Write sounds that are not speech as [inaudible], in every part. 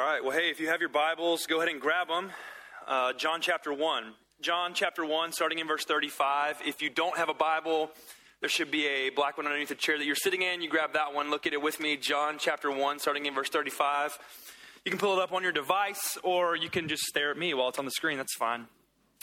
All right, well, hey, if you have your Bibles, go ahead and grab them. Uh, John chapter 1. John chapter 1, starting in verse 35. If you don't have a Bible, there should be a black one underneath the chair that you're sitting in. You grab that one, look at it with me. John chapter 1, starting in verse 35. You can pull it up on your device, or you can just stare at me while it's on the screen. That's fine.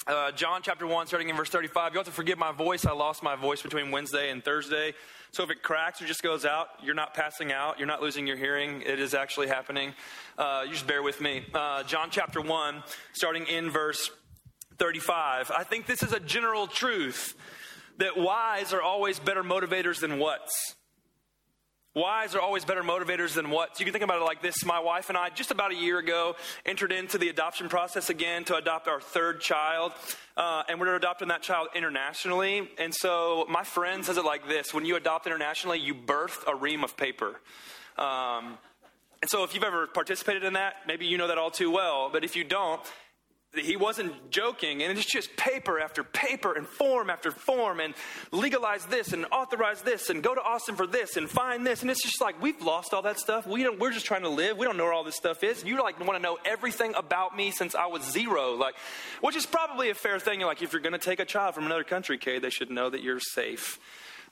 Uh, John chapter 1, starting in verse 35. You have to forgive my voice. I lost my voice between Wednesday and Thursday. So if it cracks or just goes out, you're not passing out. You're not losing your hearing. It is actually happening. Uh, you just bear with me. Uh, John chapter 1, starting in verse 35. I think this is a general truth that whys are always better motivators than whats. Whys are always better motivators than what. You can think about it like this. My wife and I, just about a year ago, entered into the adoption process again to adopt our third child. Uh, and we're adopting that child internationally. And so my friend says it like this when you adopt internationally, you birth a ream of paper. Um, and so if you've ever participated in that, maybe you know that all too well. But if you don't, he wasn't joking, and it's just paper after paper and form after form, and legalize this and authorize this and go to Austin for this and find this, and it's just like we've lost all that stuff. We don't, we're just trying to live. We don't know where all this stuff is. You like want to know everything about me since I was zero, like, which is probably a fair thing. Like if you're going to take a child from another country, Kay, they should know that you're safe.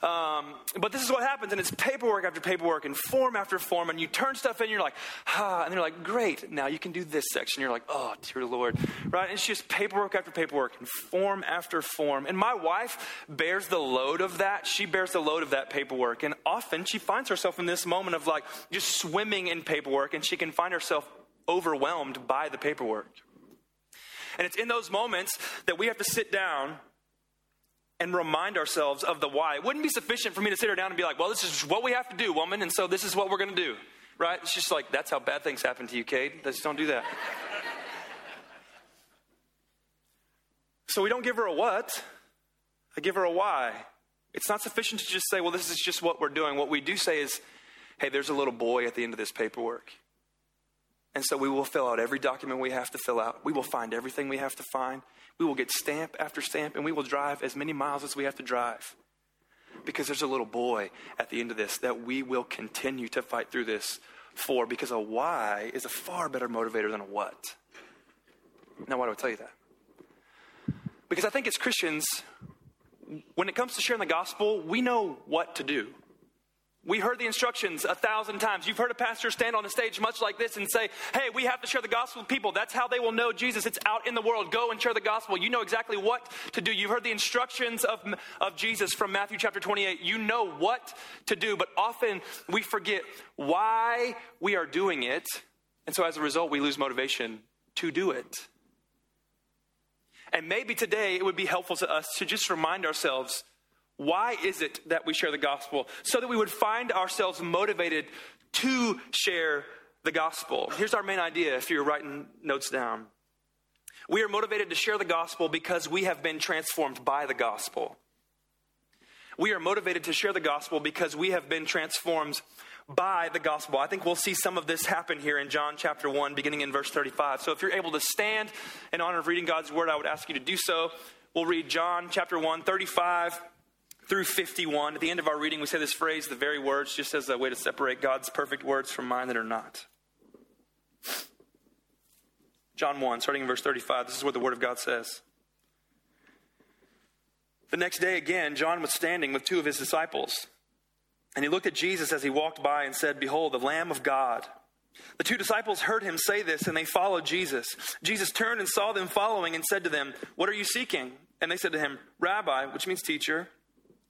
Um, but this is what happens, and it's paperwork after paperwork and form after form, and you turn stuff in, and you're like, ah, and they're like, great, now you can do this section. You're like, oh, dear Lord, right? And it's just paperwork after paperwork and form after form. And my wife bears the load of that. She bears the load of that paperwork, and often she finds herself in this moment of like just swimming in paperwork, and she can find herself overwhelmed by the paperwork. And it's in those moments that we have to sit down and remind ourselves of the why. It wouldn't be sufficient for me to sit her down and be like, well, this is what we have to do, woman, and so this is what we're going to do. Right? It's just like, that's how bad things happen to you, Kate. Just don't do that. [laughs] so we don't give her a what, I give her a why. It's not sufficient to just say, well, this is just what we're doing. What we do say is, hey, there's a little boy at the end of this paperwork. And so we will fill out every document we have to fill out. We will find everything we have to find. We will get stamp after stamp, and we will drive as many miles as we have to drive. Because there's a little boy at the end of this that we will continue to fight through this for, because a why is a far better motivator than a what. Now, why do I tell you that? Because I think as Christians, when it comes to sharing the gospel, we know what to do. We heard the instructions a thousand times. You've heard a pastor stand on a stage much like this and say, Hey, we have to share the gospel with people. That's how they will know Jesus. It's out in the world. Go and share the gospel. You know exactly what to do. You've heard the instructions of, of Jesus from Matthew chapter 28. You know what to do, but often we forget why we are doing it. And so as a result, we lose motivation to do it. And maybe today it would be helpful to us to just remind ourselves why is it that we share the gospel? So that we would find ourselves motivated to share the gospel. Here's our main idea if you're writing notes down. We are motivated to share the gospel because we have been transformed by the gospel. We are motivated to share the gospel because we have been transformed by the gospel. I think we'll see some of this happen here in John chapter 1, beginning in verse 35. So if you're able to stand in honor of reading God's word, I would ask you to do so. We'll read John chapter 1, 35 through 51. At the end of our reading, we say this phrase, the very words, just as a way to separate God's perfect words from mine that are not. John 1, starting in verse 35, this is what the Word of God says. The next day, again, John was standing with two of his disciples. And he looked at Jesus as he walked by and said, Behold, the Lamb of God. The two disciples heard him say this, and they followed Jesus. Jesus turned and saw them following and said to them, What are you seeking? And they said to him, Rabbi, which means teacher,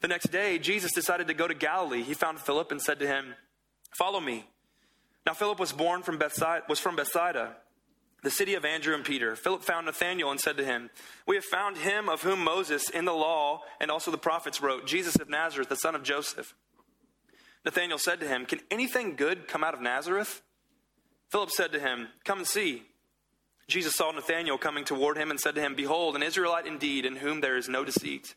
The next day, Jesus decided to go to Galilee. He found Philip and said to him, Follow me. Now, Philip was born from Bethsaida, was from Bethsaida, the city of Andrew and Peter. Philip found Nathanael and said to him, We have found him of whom Moses in the law and also the prophets wrote, Jesus of Nazareth, the son of Joseph. Nathanael said to him, Can anything good come out of Nazareth? Philip said to him, Come and see. Jesus saw Nathanael coming toward him and said to him, Behold, an Israelite indeed, in whom there is no deceit.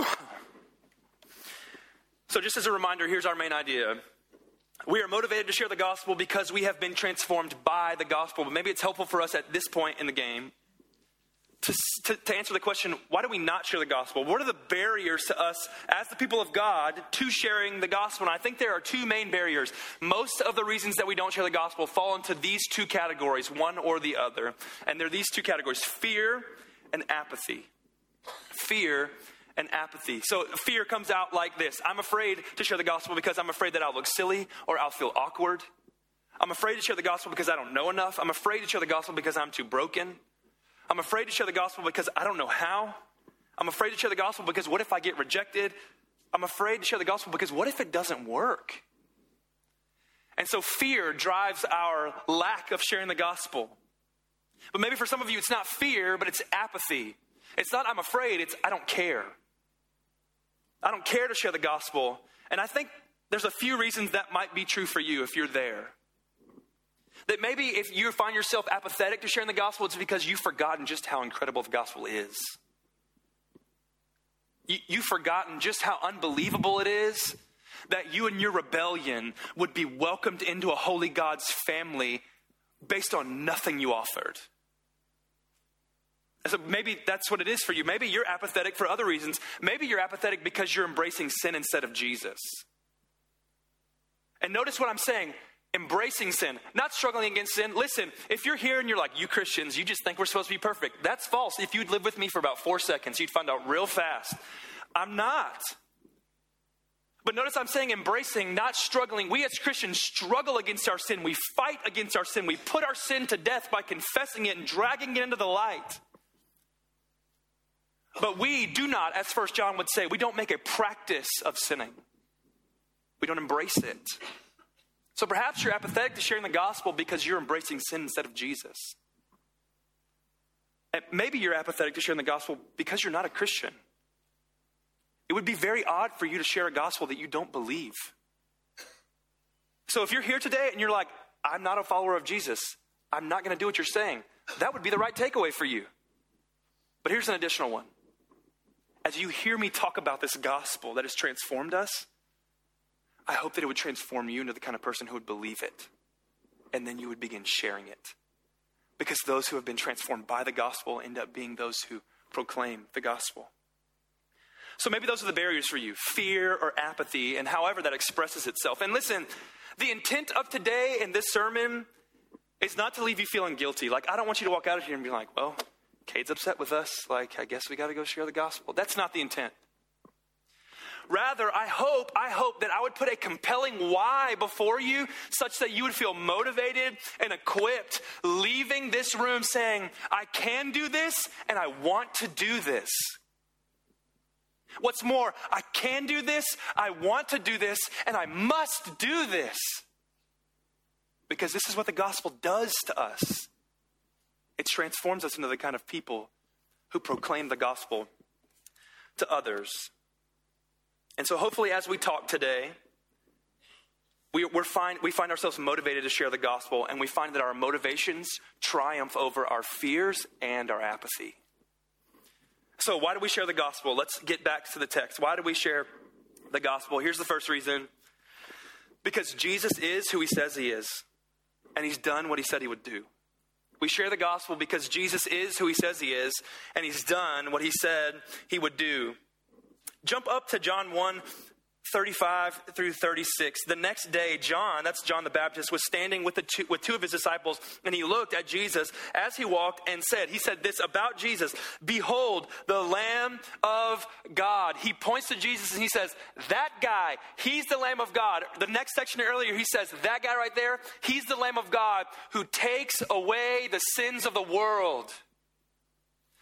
[coughs] so, just as a reminder, here's our main idea. We are motivated to share the gospel because we have been transformed by the gospel. But maybe it's helpful for us at this point in the game to, to, to, answer the question why do we not share the gospel? What are the barriers to us as the people of God to sharing the gospel? And I think there are two main barriers. Most of the reasons that we don't share the gospel fall into these two categories, one or the other. And they're these two categories fear and apathy. Fear and apathy. So fear comes out like this I'm afraid to share the gospel because I'm afraid that I'll look silly or I'll feel awkward. I'm afraid to share the gospel because I don't know enough. I'm afraid to share the gospel because I'm too broken. I'm afraid to share the gospel because I don't know how. I'm afraid to share the gospel because what if I get rejected? I'm afraid to share the gospel because what if it doesn't work? And so fear drives our lack of sharing the gospel. But maybe for some of you, it's not fear, but it's apathy. It's not I'm afraid, it's I don't care. I don't care to share the gospel. And I think there's a few reasons that might be true for you if you're there. That maybe if you find yourself apathetic to sharing the gospel, it's because you've forgotten just how incredible the gospel is. You, you've forgotten just how unbelievable it is that you and your rebellion would be welcomed into a holy God's family based on nothing you offered. So maybe that's what it is for you. Maybe you're apathetic for other reasons. Maybe you're apathetic because you're embracing sin instead of Jesus. And notice what I'm saying embracing sin, not struggling against sin. Listen, if you're here and you're like, you Christians, you just think we're supposed to be perfect, that's false. If you'd live with me for about four seconds, you'd find out real fast. I'm not. But notice I'm saying embracing, not struggling. We as Christians struggle against our sin. We fight against our sin. We put our sin to death by confessing it and dragging it into the light. But we do not, as First John would say, we don't make a practice of sinning. We don't embrace it. So perhaps you're apathetic to sharing the gospel because you're embracing sin instead of Jesus. And maybe you're apathetic to sharing the gospel because you're not a Christian. It would be very odd for you to share a gospel that you don't believe. So if you're here today and you're like, I'm not a follower of Jesus, I'm not going to do what you're saying, that would be the right takeaway for you. But here's an additional one. As you hear me talk about this gospel that has transformed us, I hope that it would transform you into the kind of person who would believe it. And then you would begin sharing it. Because those who have been transformed by the gospel end up being those who proclaim the gospel. So maybe those are the barriers for you fear or apathy, and however that expresses itself. And listen, the intent of today in this sermon is not to leave you feeling guilty. Like, I don't want you to walk out of here and be like, well, Kade's upset with us. Like, I guess we got to go share the gospel. That's not the intent. Rather, I hope, I hope that I would put a compelling why before you such that you would feel motivated and equipped leaving this room saying, I can do this and I want to do this. What's more, I can do this, I want to do this, and I must do this. Because this is what the gospel does to us. It transforms us into the kind of people who proclaim the gospel to others. And so, hopefully, as we talk today, we, find, we find ourselves motivated to share the gospel, and we find that our motivations triumph over our fears and our apathy. So, why do we share the gospel? Let's get back to the text. Why do we share the gospel? Here's the first reason because Jesus is who he says he is, and he's done what he said he would do. We share the gospel because Jesus is who he says he is, and he's done what he said he would do. Jump up to John 1, 35 through 36. The next day, John, that's John the Baptist, was standing with, the two, with two of his disciples, and he looked at Jesus as he walked and said, He said this about Jesus Behold, the Lamb of God. He points to Jesus and he says, That guy, he's the Lamb of God. The next section earlier, he says, That guy right there, he's the Lamb of God who takes away the sins of the world.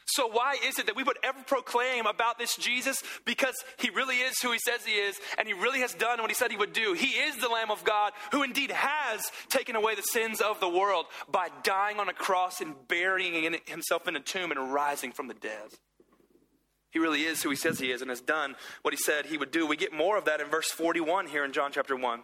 So, why is it that we would ever proclaim about this Jesus? Because he really is who he says he is, and he really has done what he said he would do. He is the Lamb of God who indeed has taken away the sins of the world by dying on a cross and burying himself in a tomb and rising from the dead. He really is who he says he is and has done what he said he would do. We get more of that in verse 41 here in John chapter 1.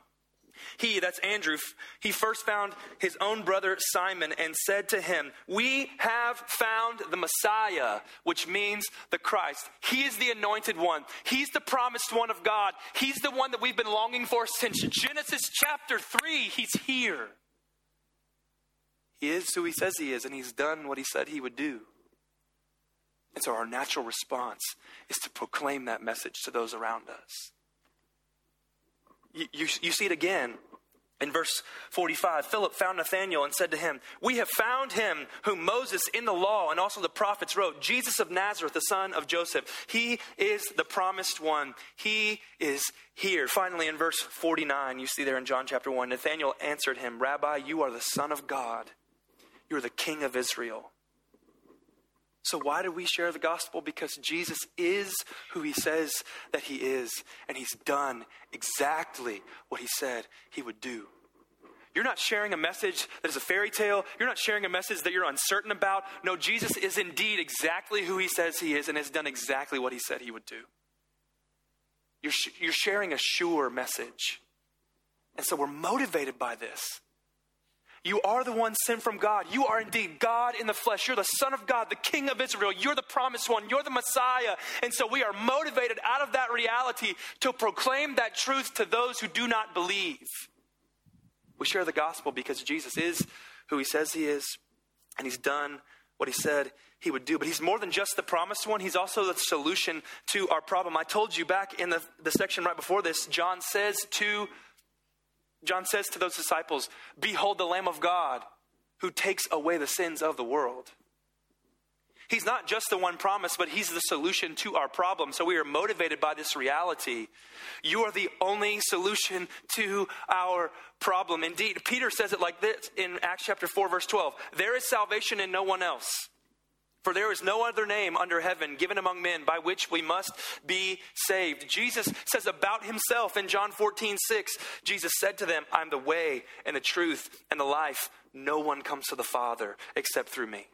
He, that's Andrew, he first found his own brother Simon and said to him, We have found the Messiah, which means the Christ. He is the anointed one. He's the promised one of God. He's the one that we've been longing for since Genesis chapter 3. He's here. He is who he says he is, and he's done what he said he would do. And so our natural response is to proclaim that message to those around us. You, you, see it again in verse 45, Philip found Nathanael and said to him, We have found him whom Moses in the law and also the prophets wrote, Jesus of Nazareth, the son of Joseph. He is the promised one. He is here. Finally, in verse 49, you see there in John chapter 1, Nathanael answered him, Rabbi, you are the Son of God. You are the King of Israel. So, why do we share the gospel? Because Jesus is who he says that he is, and he's done exactly what he said he would do. You're not sharing a message that is a fairy tale. You're not sharing a message that you're uncertain about. No, Jesus is indeed exactly who he says he is and has done exactly what he said he would do. You're, sh- you're sharing a sure message. And so we're motivated by this. You are the one sent from God. You are indeed God in the flesh. You're the Son of God, the King of Israel. You're the promised one. You're the Messiah. And so we are motivated out of that reality to proclaim that truth to those who do not believe. We share the gospel because Jesus is who he says he is, and he's done what he said he would do. But he's more than just the promised one, he's also the solution to our problem. I told you back in the, the section right before this, John says to John says to those disciples, Behold the Lamb of God who takes away the sins of the world. He's not just the one promise, but He's the solution to our problem. So we are motivated by this reality. You are the only solution to our problem. Indeed, Peter says it like this in Acts chapter 4, verse 12 There is salvation in no one else. For there is no other name under heaven given among men by which we must be saved. Jesus says about himself in John 14, 6, Jesus said to them, I'm the way and the truth and the life. No one comes to the Father except through me.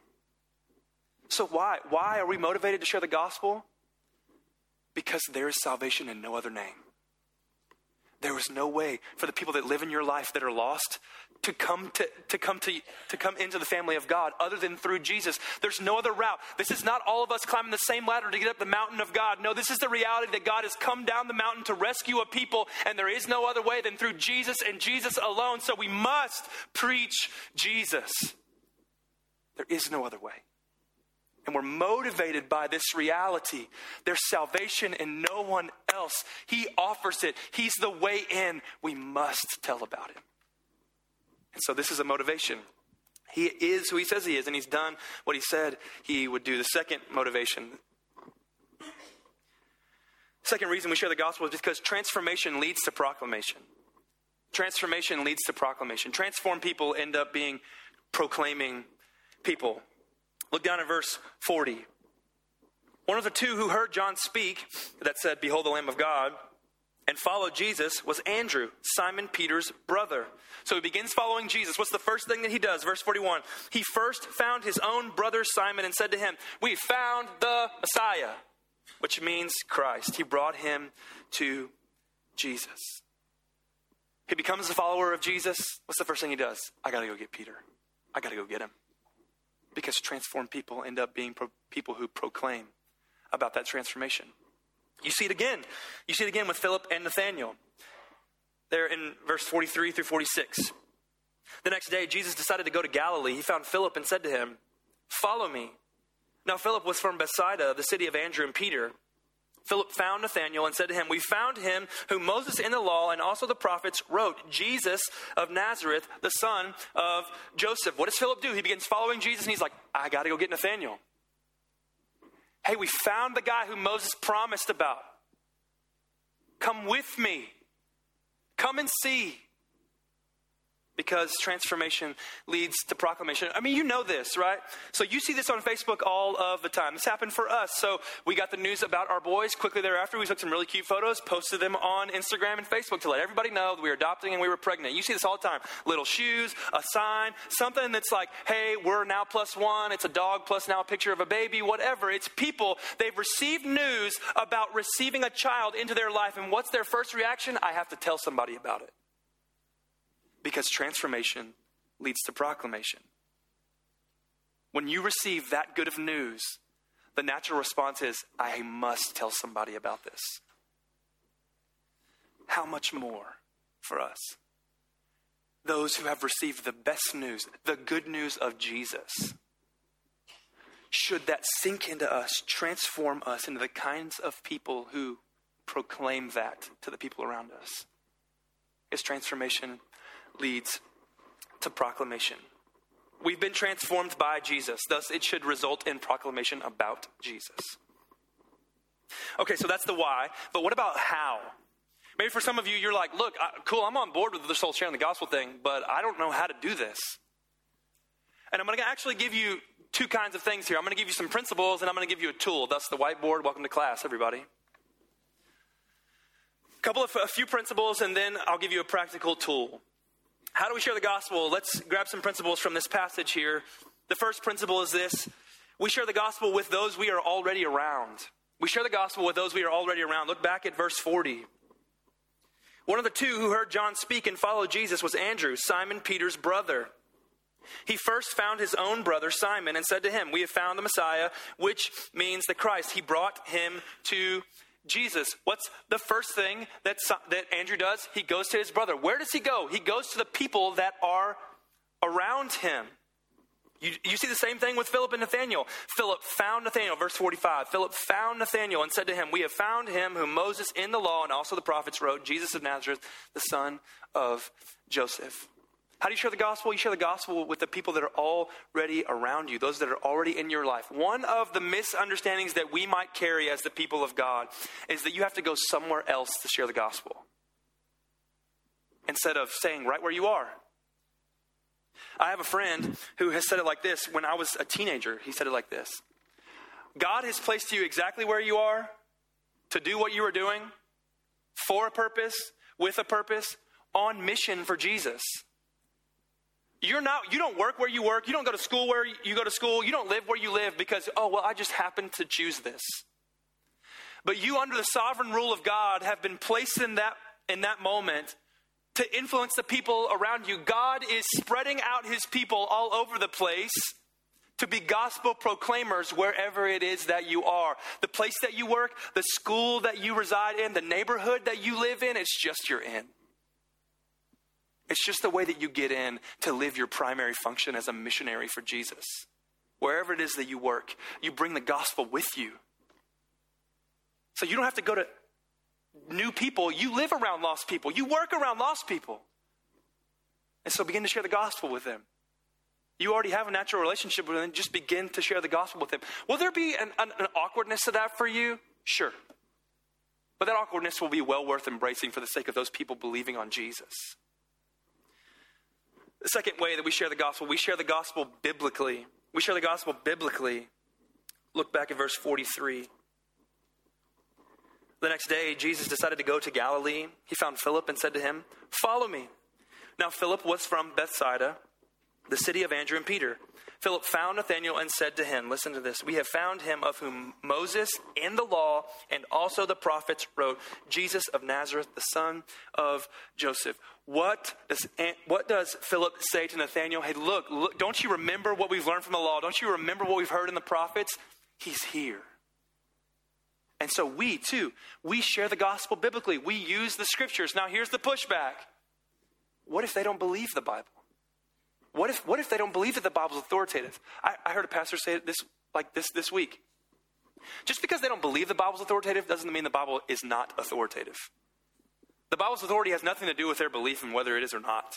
So, why? Why are we motivated to share the gospel? Because there is salvation in no other name. There is no way for the people that live in your life that are lost to come to, to come to, to come into the family of God other than through Jesus. There's no other route. This is not all of us climbing the same ladder to get up the mountain of God. No, this is the reality that God has come down the mountain to rescue a people, and there is no other way than through Jesus and Jesus alone. So we must preach Jesus. There is no other way. And we're motivated by this reality. There's salvation in no one else. He offers it, He's the way in. We must tell about Him. And so this is a motivation. He is who He says He is, and He's done what He said He would do. The second motivation, second reason we share the gospel is because transformation leads to proclamation. Transformation leads to proclamation. Transformed people end up being proclaiming people. Look down at verse 40. One of the two who heard John speak, that said, Behold the Lamb of God, and followed Jesus was Andrew, Simon Peter's brother. So he begins following Jesus. What's the first thing that he does? Verse 41. He first found his own brother Simon and said to him, We found the Messiah, which means Christ. He brought him to Jesus. He becomes a follower of Jesus. What's the first thing he does? I got to go get Peter. I got to go get him because transformed people end up being pro- people who proclaim about that transformation. You see it again. You see it again with Philip and Nathaniel. There in verse 43 through 46. The next day, Jesus decided to go to Galilee. He found Philip and said to him, Follow me. Now, Philip was from Bethsaida, the city of Andrew and Peter. Philip found Nathanael and said to him, We found him whom Moses in the law and also the prophets wrote, Jesus of Nazareth, the son of Joseph. What does Philip do? He begins following Jesus and he's like, I got to go get Nathanael. Hey, we found the guy who Moses promised about. Come with me. Come and see because transformation leads to proclamation. I mean, you know this, right? So you see this on Facebook all of the time. This happened for us. So we got the news about our boys quickly thereafter. We took some really cute photos, posted them on Instagram and Facebook to let everybody know that we were adopting and we were pregnant. You see this all the time. Little shoes, a sign, something that's like, hey, we're now plus one. It's a dog plus now a picture of a baby, whatever. It's people. They've received news about receiving a child into their life. And what's their first reaction? I have to tell somebody about it because transformation leads to proclamation. When you receive that good of news, the natural response is, I must tell somebody about this. How much more for us? Those who have received the best news, the good news of Jesus. Should that sink into us, transform us into the kinds of people who proclaim that to the people around us? Is transformation leads to proclamation. We've been transformed by Jesus, thus, it should result in proclamation about Jesus. Okay, so that's the why, but what about how? Maybe for some of you, you're like, look, I, cool, I'm on board with this whole sharing the gospel thing, but I don't know how to do this. And I'm going to actually give you two kinds of things here. I'm going to give you some principles and I'm going to give you a tool. Thus, the whiteboard. Welcome to class, everybody. A couple of a few principles, and then I'll give you a practical tool. How do we share the gospel? Let's grab some principles from this passage here. The first principle is this we share the gospel with those we are already around. We share the gospel with those we are already around. Look back at verse 40. One of the two who heard John speak and followed Jesus was Andrew, Simon Peter's brother. He first found his own brother Simon and said to him, We have found the Messiah, which means the Christ. He brought him to Jesus, what's the first thing that, that Andrew does? He goes to his brother. Where does he go? He goes to the people that are around him. You, you see the same thing with Philip and Nathaniel. Philip found Nathaniel, verse 45. Philip found Nathaniel and said to him, We have found him whom Moses in the law and also the prophets wrote, Jesus of Nazareth, the son of Joseph. How do you share the gospel? You share the gospel with the people that are already around you, those that are already in your life. One of the misunderstandings that we might carry as the people of God is that you have to go somewhere else to share the gospel instead of saying right where you are. I have a friend who has said it like this when I was a teenager. He said it like this God has placed you exactly where you are to do what you are doing for a purpose, with a purpose, on mission for Jesus. You're not, you don't work where you work. You don't go to school where you go to school. You don't live where you live because, oh, well, I just happened to choose this. But you, under the sovereign rule of God, have been placed in that, in that moment to influence the people around you. God is spreading out his people all over the place to be gospel proclaimers wherever it is that you are. The place that you work, the school that you reside in, the neighborhood that you live in, it's just you're in. It's just the way that you get in to live your primary function as a missionary for Jesus. Wherever it is that you work, you bring the gospel with you. So you don't have to go to new people. You live around lost people, you work around lost people. And so begin to share the gospel with them. You already have a natural relationship with them, just begin to share the gospel with them. Will there be an, an, an awkwardness to that for you? Sure. But that awkwardness will be well worth embracing for the sake of those people believing on Jesus. The second way that we share the gospel, we share the gospel biblically. We share the gospel biblically. Look back at verse 43. The next day, Jesus decided to go to Galilee. He found Philip and said to him, Follow me. Now, Philip was from Bethsaida, the city of Andrew and Peter. Philip found Nathanael and said to him, Listen to this. We have found him of whom Moses in the law and also the prophets wrote, Jesus of Nazareth, the son of Joseph. What does, what does Philip say to Nathanael? Hey, look, look, don't you remember what we've learned from the law? Don't you remember what we've heard in the prophets? He's here. And so we too, we share the gospel biblically. We use the scriptures. Now here's the pushback. What if they don't believe the Bible? What if, what if they don't believe that the Bible's authoritative? I, I heard a pastor say this like this this week. Just because they don't believe the Bible's authoritative doesn't mean the Bible is not authoritative. The Bible's authority has nothing to do with their belief in whether it is or not.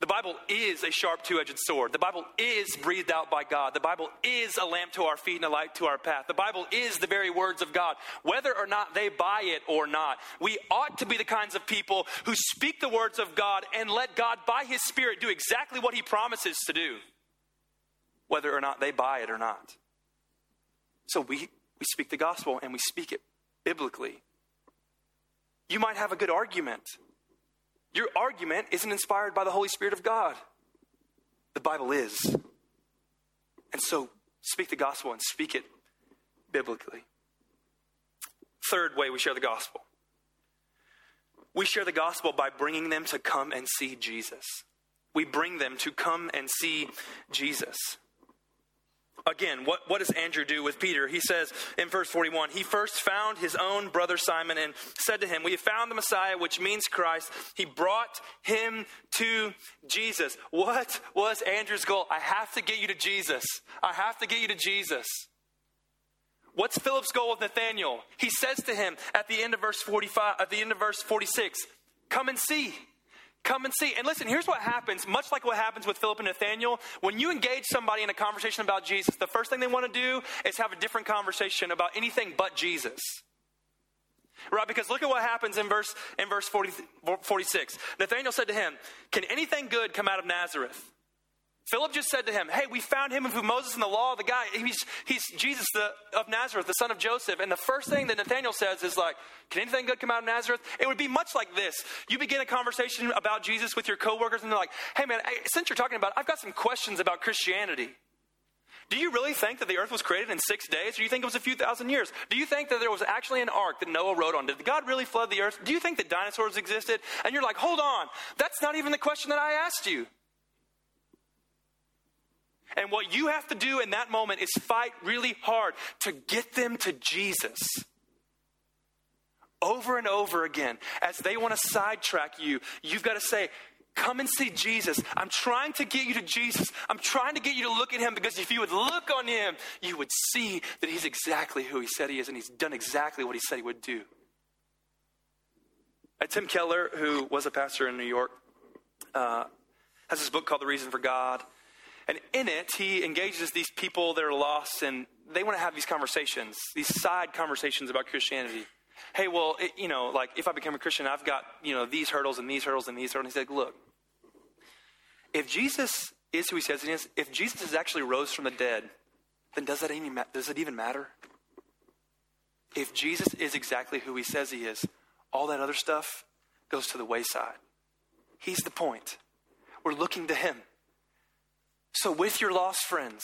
The Bible is a sharp two edged sword. The Bible is breathed out by God. The Bible is a lamp to our feet and a light to our path. The Bible is the very words of God, whether or not they buy it or not. We ought to be the kinds of people who speak the words of God and let God, by His Spirit, do exactly what He promises to do, whether or not they buy it or not. So we, we speak the gospel and we speak it biblically. You might have a good argument your argument isn't inspired by the Holy Spirit of God. The Bible is. And so speak the gospel and speak it biblically. Third way we share the gospel we share the gospel by bringing them to come and see Jesus. We bring them to come and see Jesus. Again, what, what does Andrew do with Peter? He says in verse 41 He first found his own brother Simon and said to him, We have found the Messiah, which means Christ. He brought him to Jesus. What was Andrew's goal? I have to get you to Jesus. I have to get you to Jesus. What's Philip's goal with Nathaniel? He says to him at the end of verse 45, at the end of verse 46, Come and see. Come and see. And listen, here's what happens, much like what happens with Philip and Nathaniel. When you engage somebody in a conversation about Jesus, the first thing they want to do is have a different conversation about anything but Jesus. Right? Because look at what happens in verse, in verse 40, 46. Nathaniel said to him, Can anything good come out of Nazareth? Philip just said to him, Hey, we found him who Moses and the law, the guy, he's, he's Jesus the, of Nazareth, the son of Joseph. And the first thing that Nathaniel says is like, Can anything good come out of Nazareth? It would be much like this. You begin a conversation about Jesus with your coworkers, and they're like, Hey, man, since you're talking about it, I've got some questions about Christianity. Do you really think that the earth was created in six days, or do you think it was a few thousand years? Do you think that there was actually an ark that Noah wrote on? Did God really flood the earth? Do you think that dinosaurs existed? And you're like, hold on, that's not even the question that I asked you. And what you have to do in that moment is fight really hard to get them to Jesus. Over and over again, as they want to sidetrack you, you've got to say, Come and see Jesus. I'm trying to get you to Jesus. I'm trying to get you to look at him because if you would look on him, you would see that he's exactly who he said he is and he's done exactly what he said he would do. Uh, Tim Keller, who was a pastor in New York, uh, has this book called The Reason for God. And in it, he engages these people that are lost and they want to have these conversations, these side conversations about Christianity. Hey, well, it, you know, like if I become a Christian, I've got, you know, these hurdles and these hurdles and these hurdles. And he's like, look, if Jesus is who he says he is, if Jesus is actually rose from the dead, then does that even, does it even matter? If Jesus is exactly who he says he is, all that other stuff goes to the wayside. He's the point. We're looking to him. So, with your lost friends,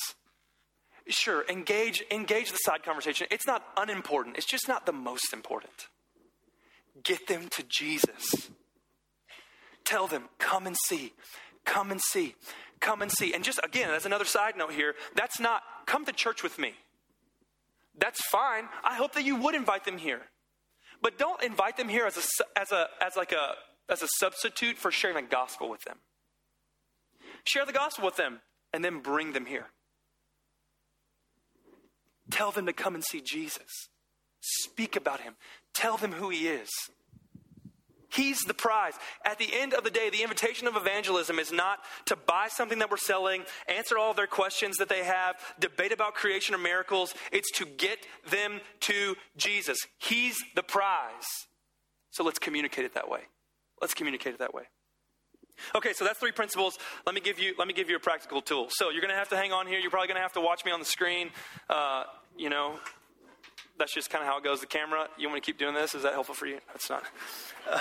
sure, engage, engage the side conversation. It's not unimportant, it's just not the most important. Get them to Jesus. Tell them, come and see, come and see, come and see. And just again, as another side note here, that's not come to church with me. That's fine. I hope that you would invite them here. But don't invite them here as a, as a, as like a, as a substitute for sharing the gospel with them. Share the gospel with them and then bring them here. Tell them to come and see Jesus. Speak about him. Tell them who he is. He's the prize. At the end of the day, the invitation of evangelism is not to buy something that we're selling, answer all of their questions that they have, debate about creation or miracles. It's to get them to Jesus. He's the prize. So let's communicate it that way. Let's communicate it that way. Okay, so that's three principles. Let me give you let me give you a practical tool. So you're going to have to hang on here. You're probably going to have to watch me on the screen. Uh, you know, that's just kind of how it goes. The camera. You want me to keep doing this? Is that helpful for you? That's not. [laughs]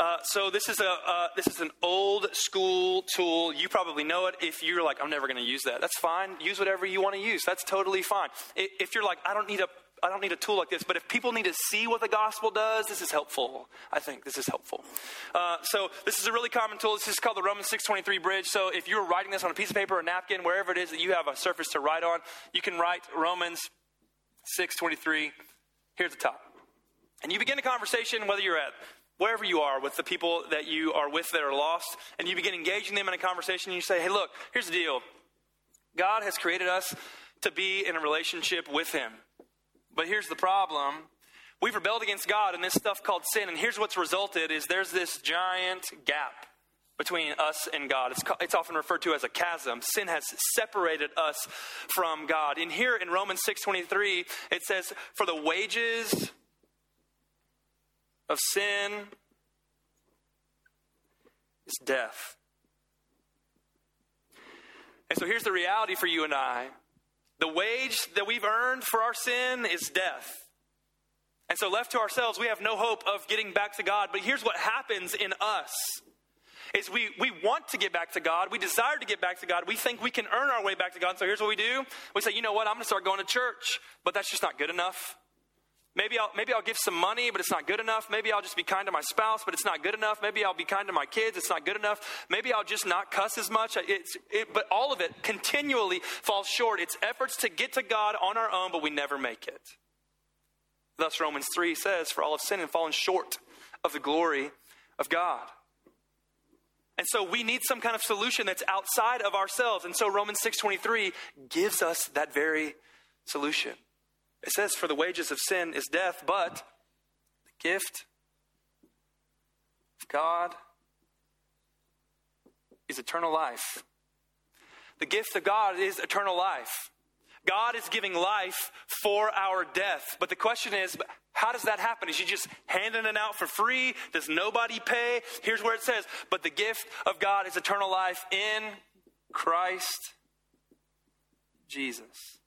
Uh, so this is a uh, this is an old school tool. You probably know it. If you're like, I'm never going to use that, that's fine. Use whatever you want to use. That's totally fine. If you're like, I don't need a I don't need a tool like this, but if people need to see what the gospel does, this is helpful. I think this is helpful. Uh, so this is a really common tool. This is called the Romans 623 bridge. So if you're writing this on a piece of paper or a napkin, wherever it is that you have a surface to write on, you can write Romans 623 here at the top. And you begin a conversation, whether you're at wherever you are with the people that you are with that are lost, and you begin engaging them in a conversation, and you say, hey, look, here's the deal. God has created us to be in a relationship with Him. But here's the problem. We've rebelled against God in this stuff called sin, and here's what's resulted is there's this giant gap between us and God. It's, it's often referred to as a chasm. Sin has separated us from God. And here in Romans 6.23, it says, For the wages of sin is death. And so here's the reality for you and I. The wage that we've earned for our sin is death. And so, left to ourselves, we have no hope of getting back to God. But here's what happens in us is we, we want to get back to God. We desire to get back to God. We think we can earn our way back to God. So here's what we do. We say, you know what? I'm going to start going to church. But that's just not good enough. Maybe I'll, maybe I'll give some money, but it's not good enough. Maybe I'll just be kind to my spouse, but it's not good enough. Maybe I'll be kind to my kids. It's not good enough. Maybe I'll just not cuss as much. It's, it, but all of it continually falls short. It's efforts to get to God on our own, but we never make it. Thus, Romans 3 says, For all have sinned and fallen short of the glory of God. And so we need some kind of solution that's outside of ourselves. And so Romans 6:23 gives us that very solution. It says for the wages of sin is death, but the gift of God is eternal life. The gift of God is eternal life. God is giving life for our death. But the question is, how does that happen? Is he just handing it out for free? Does nobody pay? Here's where it says, but the gift of God is eternal life in Christ Jesus.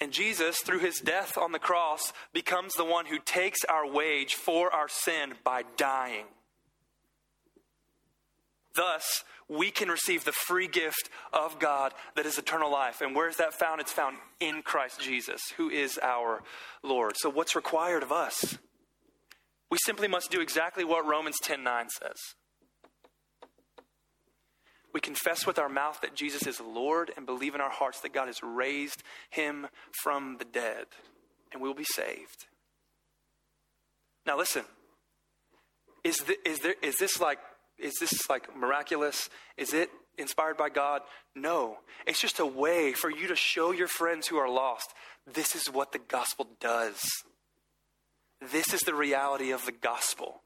And Jesus, through his death on the cross, becomes the one who takes our wage for our sin by dying. Thus, we can receive the free gift of God that is eternal life. And where is that found? It's found in Christ Jesus, who is our Lord. So what's required of us? We simply must do exactly what Romans 10:9 says. We confess with our mouth that Jesus is Lord and believe in our hearts that God has raised him from the dead, and we will be saved. Now listen. Is, the, is, there, is this like is this like miraculous? Is it inspired by God? No. It's just a way for you to show your friends who are lost this is what the gospel does. This is the reality of the gospel.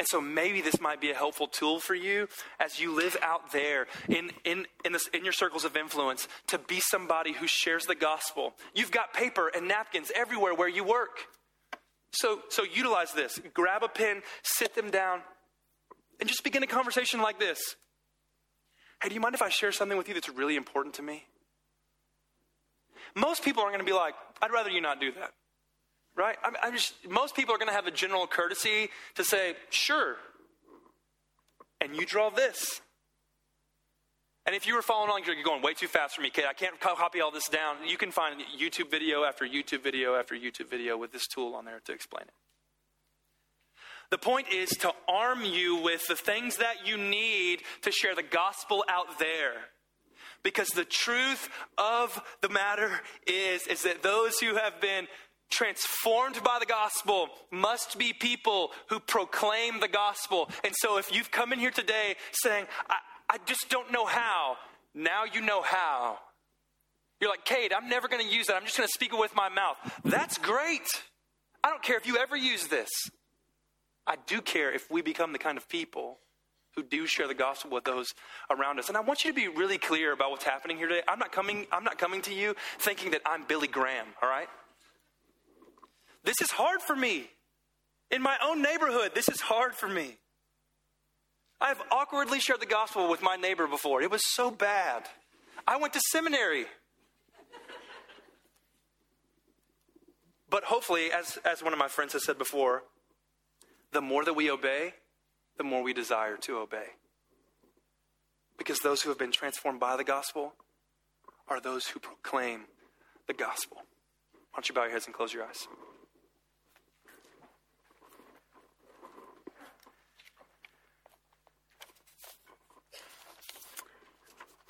And so maybe this might be a helpful tool for you as you live out there in, in, in, this, in your circles of influence to be somebody who shares the gospel. You've got paper and napkins everywhere where you work. So, so utilize this. Grab a pen, sit them down, and just begin a conversation like this Hey, do you mind if I share something with you that's really important to me? Most people aren't going to be like, I'd rather you not do that. Right? I'm, I'm just, most people are going to have a general courtesy to say, sure. And you draw this. And if you were following along, you're going way too fast for me, kid. I can't copy all this down. You can find YouTube video after YouTube video after YouTube video with this tool on there to explain it. The point is to arm you with the things that you need to share the gospel out there. Because the truth of the matter is, is that those who have been transformed by the gospel must be people who proclaim the gospel. And so if you've come in here today saying, I, I just don't know how, now you know how. You're like, Kade, I'm never going to use that. I'm just going to speak it with my mouth. That's great. I don't care if you ever use this. I do care if we become the kind of people who do share the gospel with those around us. And I want you to be really clear about what's happening here today. I'm not coming, I'm not coming to you thinking that I'm Billy Graham, all right? This is hard for me. In my own neighborhood, this is hard for me. I've awkwardly shared the gospel with my neighbor before. It was so bad. I went to seminary. But hopefully, as, as one of my friends has said before, the more that we obey, the more we desire to obey. Because those who have been transformed by the gospel are those who proclaim the gospel. Why don't you bow your heads and close your eyes?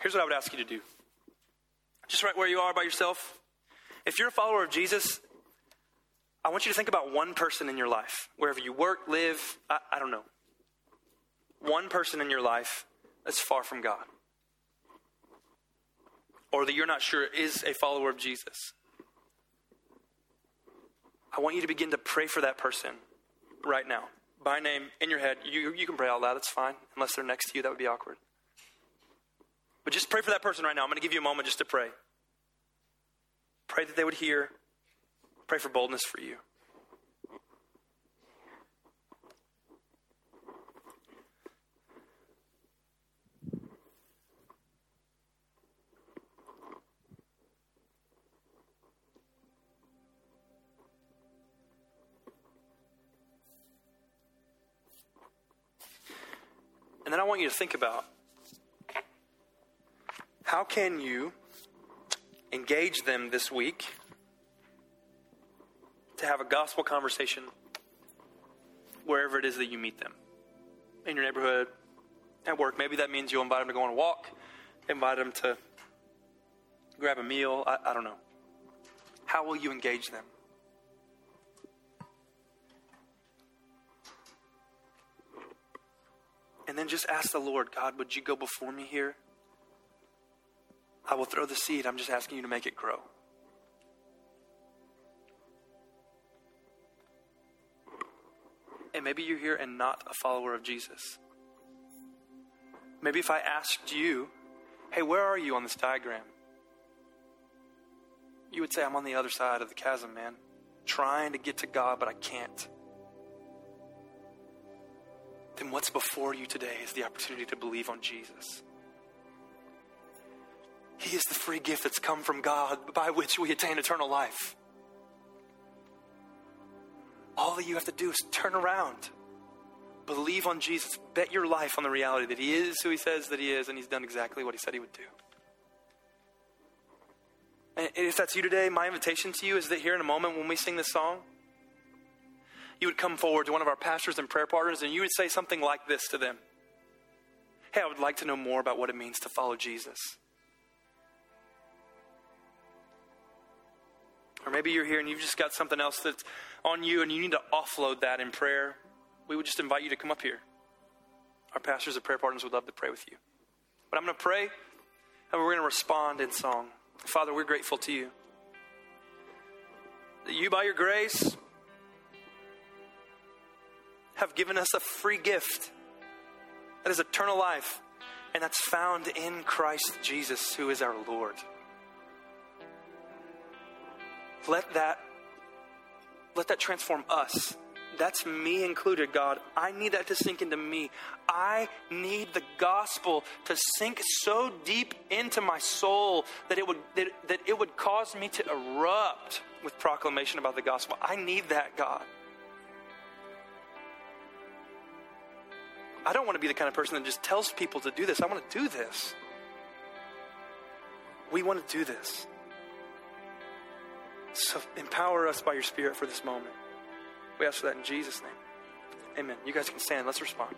Here's what I would ask you to do. Just right where you are by yourself. If you're a follower of Jesus, I want you to think about one person in your life, wherever you work, live, I, I don't know. one person in your life that's far from God, or that you're not sure is a follower of Jesus, I want you to begin to pray for that person right now by name in your head. You, you can pray out loud, that's fine, unless they're next to you, that would be awkward. But just pray for that person right now. I'm going to give you a moment just to pray. Pray that they would hear. Pray for boldness for you. And then I want you to think about how can you engage them this week to have a gospel conversation wherever it is that you meet them in your neighborhood, at work. Maybe that means you'll invite them to go on a walk, invite them to grab a meal. I, I don't know. How will you engage them? And then just ask the Lord, God, would you go before me here? I will throw the seed. I'm just asking you to make it grow. And maybe you're here and not a follower of Jesus. Maybe if I asked you, hey, where are you on this diagram? You would say, I'm on the other side of the chasm, man. Trying to get to God, but I can't. Then what's before you today is the opportunity to believe on Jesus. He is the free gift that's come from God by which we attain eternal life. All that you have to do is turn around, believe on Jesus, bet your life on the reality that He is who He says that He is, and He's done exactly what He said He would do. And if that's you today, my invitation to you is that here in a moment when we sing this song, you would come forward to one of our pastors and prayer partners and you would say something like this to them Hey, I would like to know more about what it means to follow Jesus. Or maybe you're here and you've just got something else that's on you and you need to offload that in prayer. We would just invite you to come up here. Our pastors and prayer partners would love to pray with you. But I'm going to pray and we're going to respond in song. Father, we're grateful to you that you, by your grace, have given us a free gift that is eternal life, and that's found in Christ Jesus, who is our Lord. Let that let that transform us. That's me included, God. I need that to sink into me. I need the gospel to sink so deep into my soul that it would that, that it would cause me to erupt with proclamation about the gospel. I need that, God. I don't want to be the kind of person that just tells people to do this. I want to do this. We want to do this. So empower us by your Spirit for this moment. We ask for that in Jesus' name. Amen. You guys can stand. Let's respond.